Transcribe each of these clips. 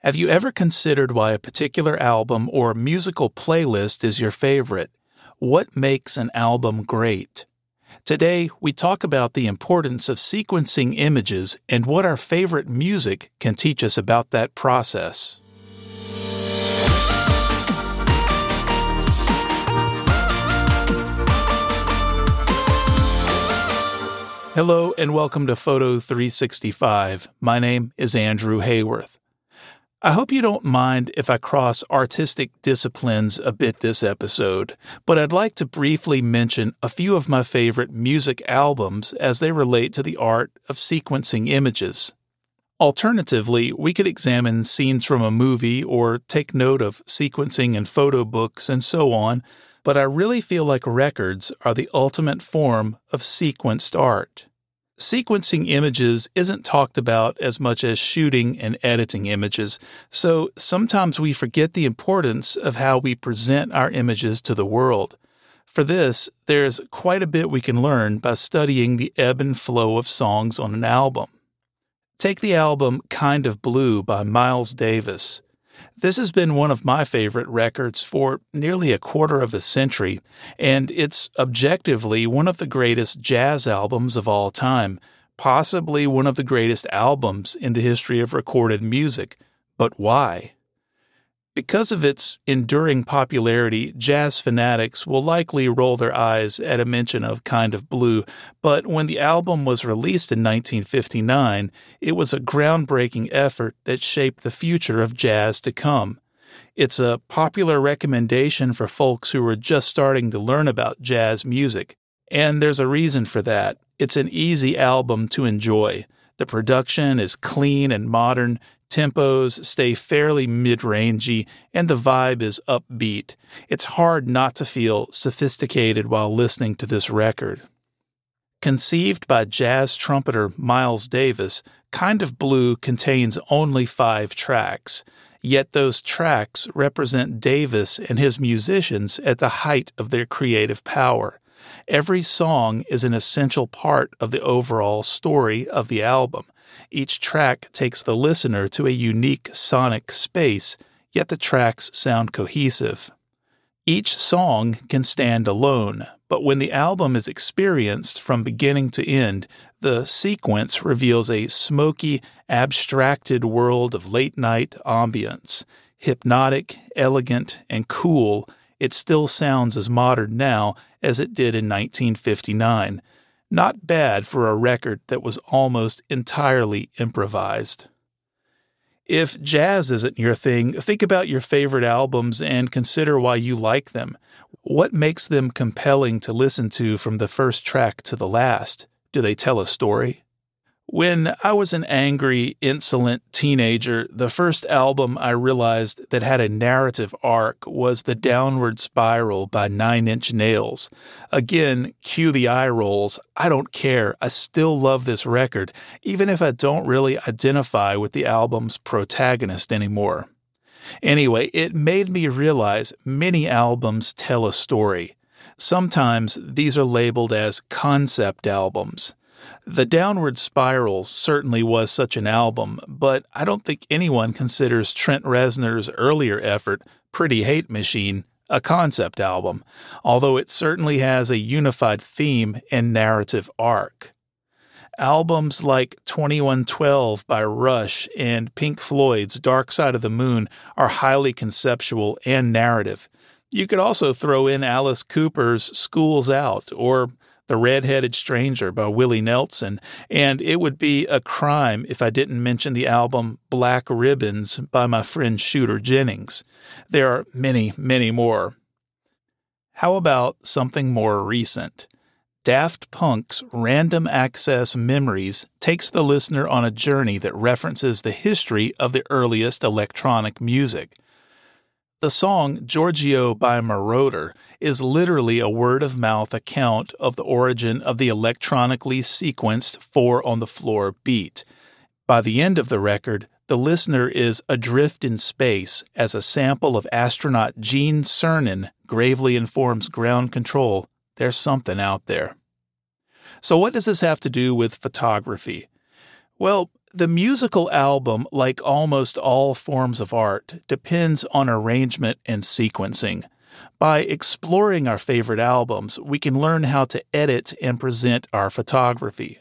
Have you ever considered why a particular album or musical playlist is your favorite? What makes an album great? Today, we talk about the importance of sequencing images and what our favorite music can teach us about that process. Hello, and welcome to Photo 365. My name is Andrew Hayworth. I hope you don't mind if I cross artistic disciplines a bit this episode, but I'd like to briefly mention a few of my favorite music albums as they relate to the art of sequencing images. Alternatively, we could examine scenes from a movie or take note of sequencing in photo books and so on, but I really feel like records are the ultimate form of sequenced art. Sequencing images isn't talked about as much as shooting and editing images, so sometimes we forget the importance of how we present our images to the world. For this, there's quite a bit we can learn by studying the ebb and flow of songs on an album. Take the album Kind of Blue by Miles Davis. This has been one of my favorite records for nearly a quarter of a century, and it's objectively one of the greatest jazz albums of all time, possibly one of the greatest albums in the history of recorded music. But why? Because of its enduring popularity, jazz fanatics will likely roll their eyes at a mention of Kind of Blue, but when the album was released in 1959, it was a groundbreaking effort that shaped the future of jazz to come. It's a popular recommendation for folks who are just starting to learn about jazz music, and there's a reason for that. It's an easy album to enjoy. The production is clean and modern, tempos stay fairly mid rangey, and the vibe is upbeat. It's hard not to feel sophisticated while listening to this record. Conceived by jazz trumpeter Miles Davis, Kind of Blue contains only five tracks, yet those tracks represent Davis and his musicians at the height of their creative power. Every song is an essential part of the overall story of the album. Each track takes the listener to a unique sonic space, yet the tracks sound cohesive. Each song can stand alone, but when the album is experienced from beginning to end, the sequence reveals a smoky, abstracted world of late night ambience. Hypnotic, elegant, and cool, it still sounds as modern now as it did in 1959. Not bad for a record that was almost entirely improvised. If jazz isn't your thing, think about your favorite albums and consider why you like them. What makes them compelling to listen to from the first track to the last? Do they tell a story? When I was an angry, insolent teenager, the first album I realized that had a narrative arc was The Downward Spiral by Nine Inch Nails. Again, cue the eye rolls. I don't care. I still love this record, even if I don't really identify with the album's protagonist anymore. Anyway, it made me realize many albums tell a story. Sometimes these are labeled as concept albums. The Downward Spiral certainly was such an album, but I don't think anyone considers Trent Reznor's earlier effort, Pretty Hate Machine, a concept album, although it certainly has a unified theme and narrative arc. Albums like 2112 by Rush and Pink Floyd's Dark Side of the Moon are highly conceptual and narrative. You could also throw in Alice Cooper's School's Out or the Red-Headed Stranger by Willie Nelson, and it would be a crime if I didn't mention the album Black Ribbons by my friend Shooter Jennings. There are many, many more. How about something more recent? Daft Punk's Random Access Memories takes the listener on a journey that references the history of the earliest electronic music. The song Giorgio by Moroder is literally a word of mouth account of the origin of the electronically sequenced four on the floor beat. By the end of the record, the listener is adrift in space as a sample of astronaut Gene Cernan gravely informs ground control there's something out there. So, what does this have to do with photography? Well, The musical album, like almost all forms of art, depends on arrangement and sequencing. By exploring our favorite albums, we can learn how to edit and present our photography.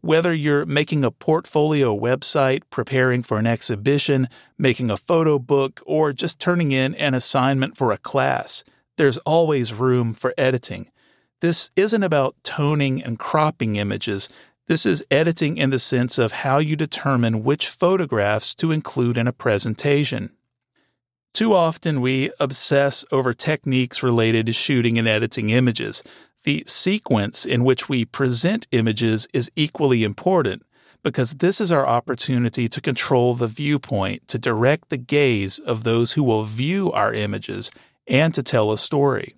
Whether you're making a portfolio website, preparing for an exhibition, making a photo book, or just turning in an assignment for a class, there's always room for editing. This isn't about toning and cropping images. This is editing in the sense of how you determine which photographs to include in a presentation. Too often we obsess over techniques related to shooting and editing images. The sequence in which we present images is equally important because this is our opportunity to control the viewpoint, to direct the gaze of those who will view our images, and to tell a story.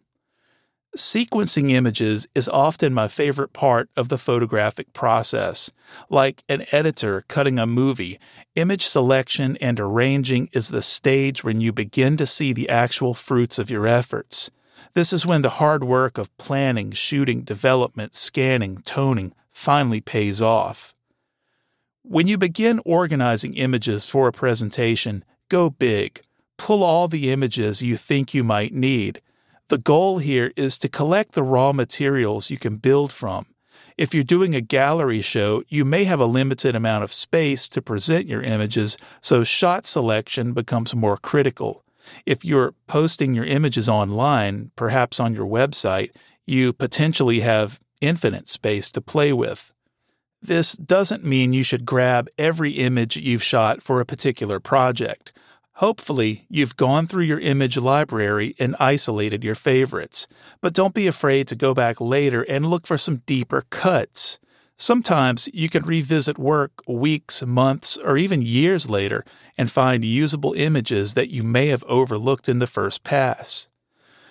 Sequencing images is often my favorite part of the photographic process. Like an editor cutting a movie, image selection and arranging is the stage when you begin to see the actual fruits of your efforts. This is when the hard work of planning, shooting, development, scanning, toning finally pays off. When you begin organizing images for a presentation, go big. Pull all the images you think you might need the goal here is to collect the raw materials you can build from. If you're doing a gallery show, you may have a limited amount of space to present your images, so shot selection becomes more critical. If you're posting your images online, perhaps on your website, you potentially have infinite space to play with. This doesn't mean you should grab every image you've shot for a particular project. Hopefully, you've gone through your image library and isolated your favorites, but don't be afraid to go back later and look for some deeper cuts. Sometimes you can revisit work weeks, months, or even years later and find usable images that you may have overlooked in the first pass.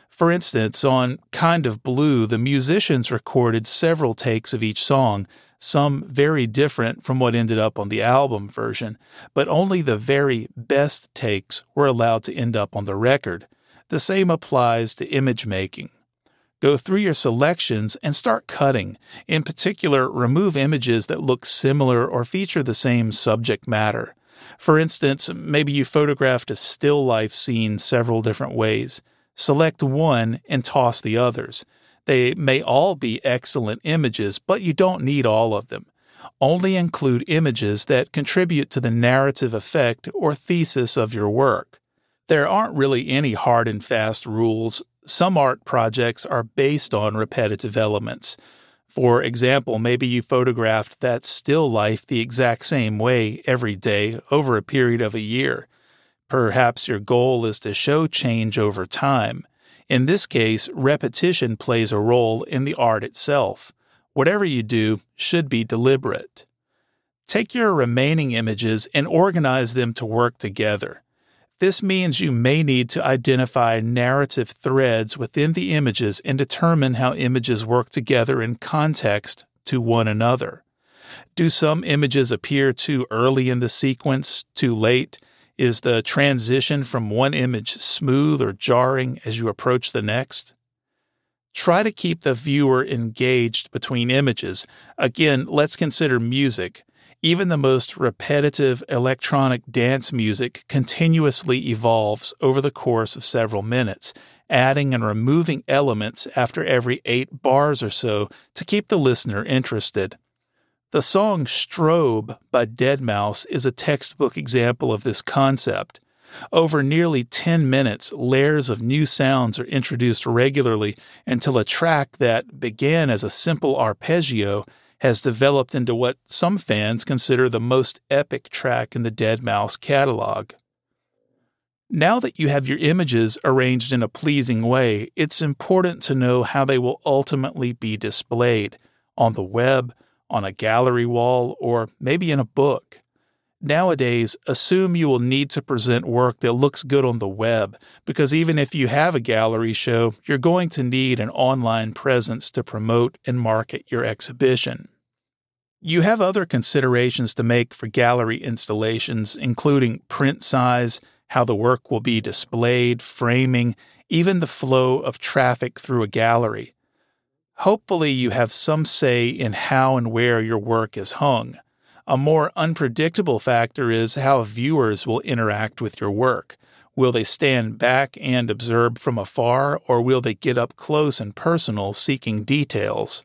For instance, on Kind of Blue, the musicians recorded several takes of each song some very different from what ended up on the album version, but only the very best takes were allowed to end up on the record. The same applies to image making. Go through your selections and start cutting. In particular, remove images that look similar or feature the same subject matter. For instance, maybe you photographed a still life scene several different ways. Select one and toss the others. They may all be excellent images, but you don't need all of them. Only include images that contribute to the narrative effect or thesis of your work. There aren't really any hard and fast rules. Some art projects are based on repetitive elements. For example, maybe you photographed that still life the exact same way every day over a period of a year. Perhaps your goal is to show change over time. In this case, repetition plays a role in the art itself. Whatever you do should be deliberate. Take your remaining images and organize them to work together. This means you may need to identify narrative threads within the images and determine how images work together in context to one another. Do some images appear too early in the sequence, too late? Is the transition from one image smooth or jarring as you approach the next? Try to keep the viewer engaged between images. Again, let's consider music. Even the most repetitive electronic dance music continuously evolves over the course of several minutes, adding and removing elements after every eight bars or so to keep the listener interested. The song Strobe by Deadmau5 is a textbook example of this concept. Over nearly 10 minutes, layers of new sounds are introduced regularly until a track that began as a simple arpeggio has developed into what some fans consider the most epic track in the Deadmau5 catalog. Now that you have your images arranged in a pleasing way, it's important to know how they will ultimately be displayed on the web, on a gallery wall, or maybe in a book. Nowadays, assume you will need to present work that looks good on the web, because even if you have a gallery show, you're going to need an online presence to promote and market your exhibition. You have other considerations to make for gallery installations, including print size, how the work will be displayed, framing, even the flow of traffic through a gallery. Hopefully, you have some say in how and where your work is hung. A more unpredictable factor is how viewers will interact with your work. Will they stand back and observe from afar, or will they get up close and personal seeking details?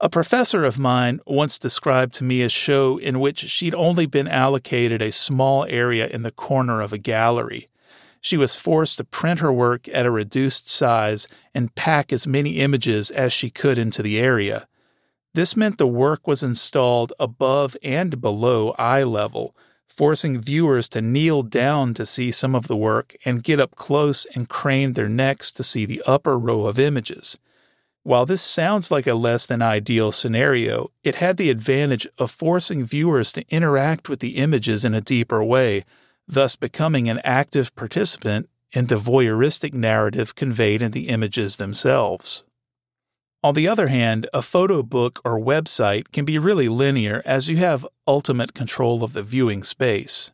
A professor of mine once described to me a show in which she'd only been allocated a small area in the corner of a gallery. She was forced to print her work at a reduced size and pack as many images as she could into the area. This meant the work was installed above and below eye level, forcing viewers to kneel down to see some of the work and get up close and crane their necks to see the upper row of images. While this sounds like a less than ideal scenario, it had the advantage of forcing viewers to interact with the images in a deeper way, thus becoming an active participant in the voyeuristic narrative conveyed in the images themselves. On the other hand, a photo book or website can be really linear as you have ultimate control of the viewing space.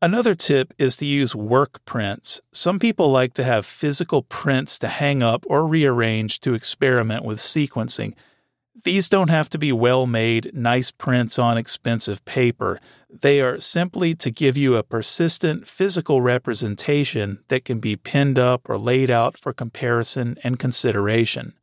Another tip is to use work prints. Some people like to have physical prints to hang up or rearrange to experiment with sequencing. These don't have to be well made, nice prints on expensive paper. They are simply to give you a persistent physical representation that can be pinned up or laid out for comparison and consideration.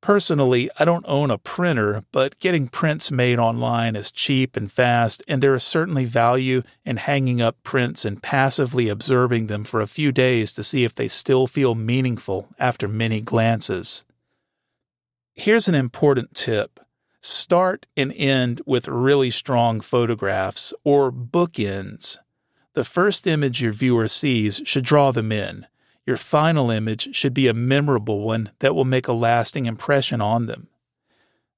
Personally, I don't own a printer, but getting prints made online is cheap and fast, and there is certainly value in hanging up prints and passively observing them for a few days to see if they still feel meaningful after many glances. Here's an important tip start and end with really strong photographs or bookends. The first image your viewer sees should draw them in. Your final image should be a memorable one that will make a lasting impression on them.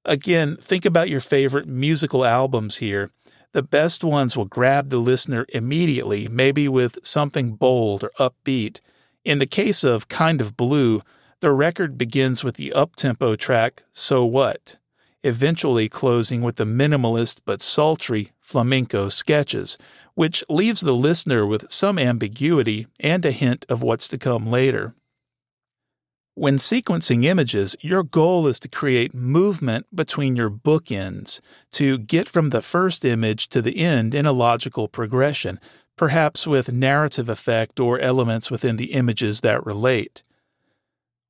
Again, think about your favorite musical albums here. The best ones will grab the listener immediately, maybe with something bold or upbeat. In the case of Kind of Blue, the record begins with the uptempo track So What, eventually closing with the minimalist but sultry flamenco sketches, which leaves the listener with some ambiguity and a hint of what's to come later. When sequencing images, your goal is to create movement between your bookends to get from the first image to the end in a logical progression, perhaps with narrative effect or elements within the images that relate.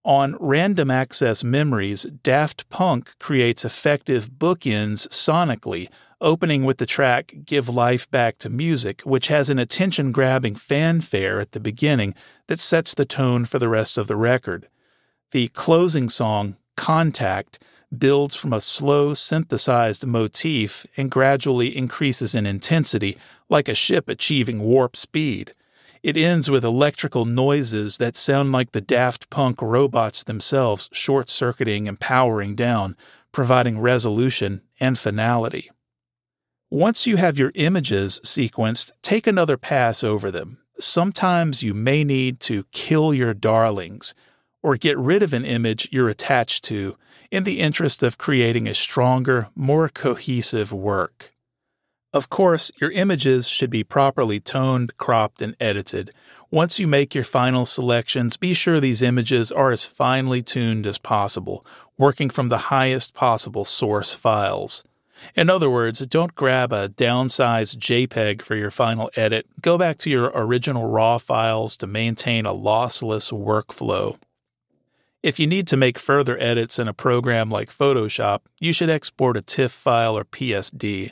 On random access memories, Daft Punk creates effective bookends sonically opening with the track Give Life Back to Music, which has an attention grabbing fanfare at the beginning that sets the tone for the rest of the record. The closing song, Contact, builds from a slow synthesized motif and gradually increases in intensity, like a ship achieving warp speed. It ends with electrical noises that sound like the Daft Punk robots themselves short circuiting and powering down, providing resolution and finality. Once you have your images sequenced, take another pass over them. Sometimes you may need to kill your darlings or get rid of an image you're attached to in the interest of creating a stronger, more cohesive work. Of course, your images should be properly toned, cropped, and edited. Once you make your final selections, be sure these images are as finely tuned as possible, working from the highest possible source files. In other words, don't grab a downsized JPEG for your final edit. Go back to your original RAW files to maintain a lossless workflow. If you need to make further edits in a program like Photoshop, you should export a TIFF file or PSD.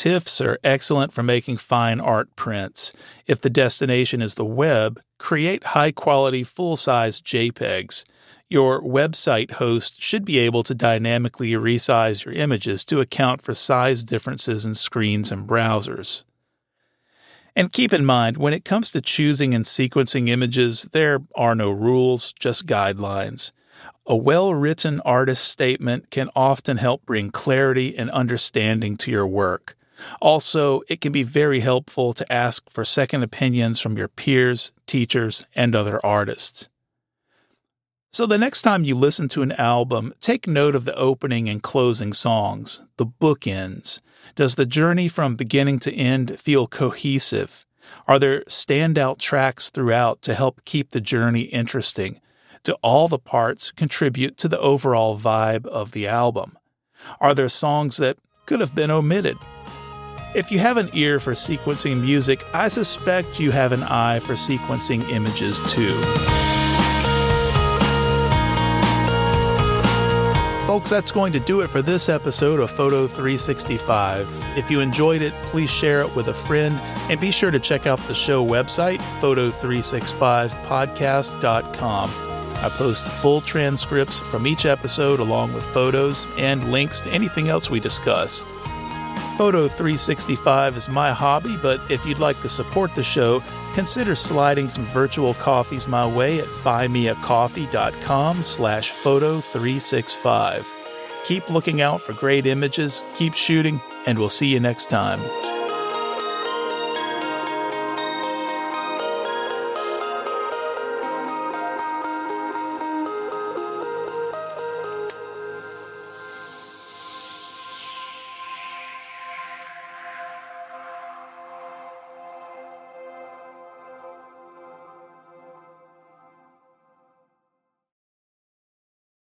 TIFFs are excellent for making fine art prints. If the destination is the web, create high quality full size JPEGs. Your website host should be able to dynamically resize your images to account for size differences in screens and browsers. And keep in mind, when it comes to choosing and sequencing images, there are no rules, just guidelines. A well written artist statement can often help bring clarity and understanding to your work. Also, it can be very helpful to ask for second opinions from your peers, teachers, and other artists. So the next time you listen to an album, take note of the opening and closing songs, the bookends. Does the journey from beginning to end feel cohesive? Are there standout tracks throughout to help keep the journey interesting? Do all the parts contribute to the overall vibe of the album? Are there songs that could have been omitted? If you have an ear for sequencing music, I suspect you have an eye for sequencing images too. Folks, that's going to do it for this episode of Photo 365. If you enjoyed it, please share it with a friend and be sure to check out the show website, photo365podcast.com. I post full transcripts from each episode along with photos and links to anything else we discuss. Photo 365 is my hobby, but if you'd like to support the show, consider sliding some virtual coffees my way at buymeacoffee.com slash photo365. Keep looking out for great images, keep shooting, and we'll see you next time.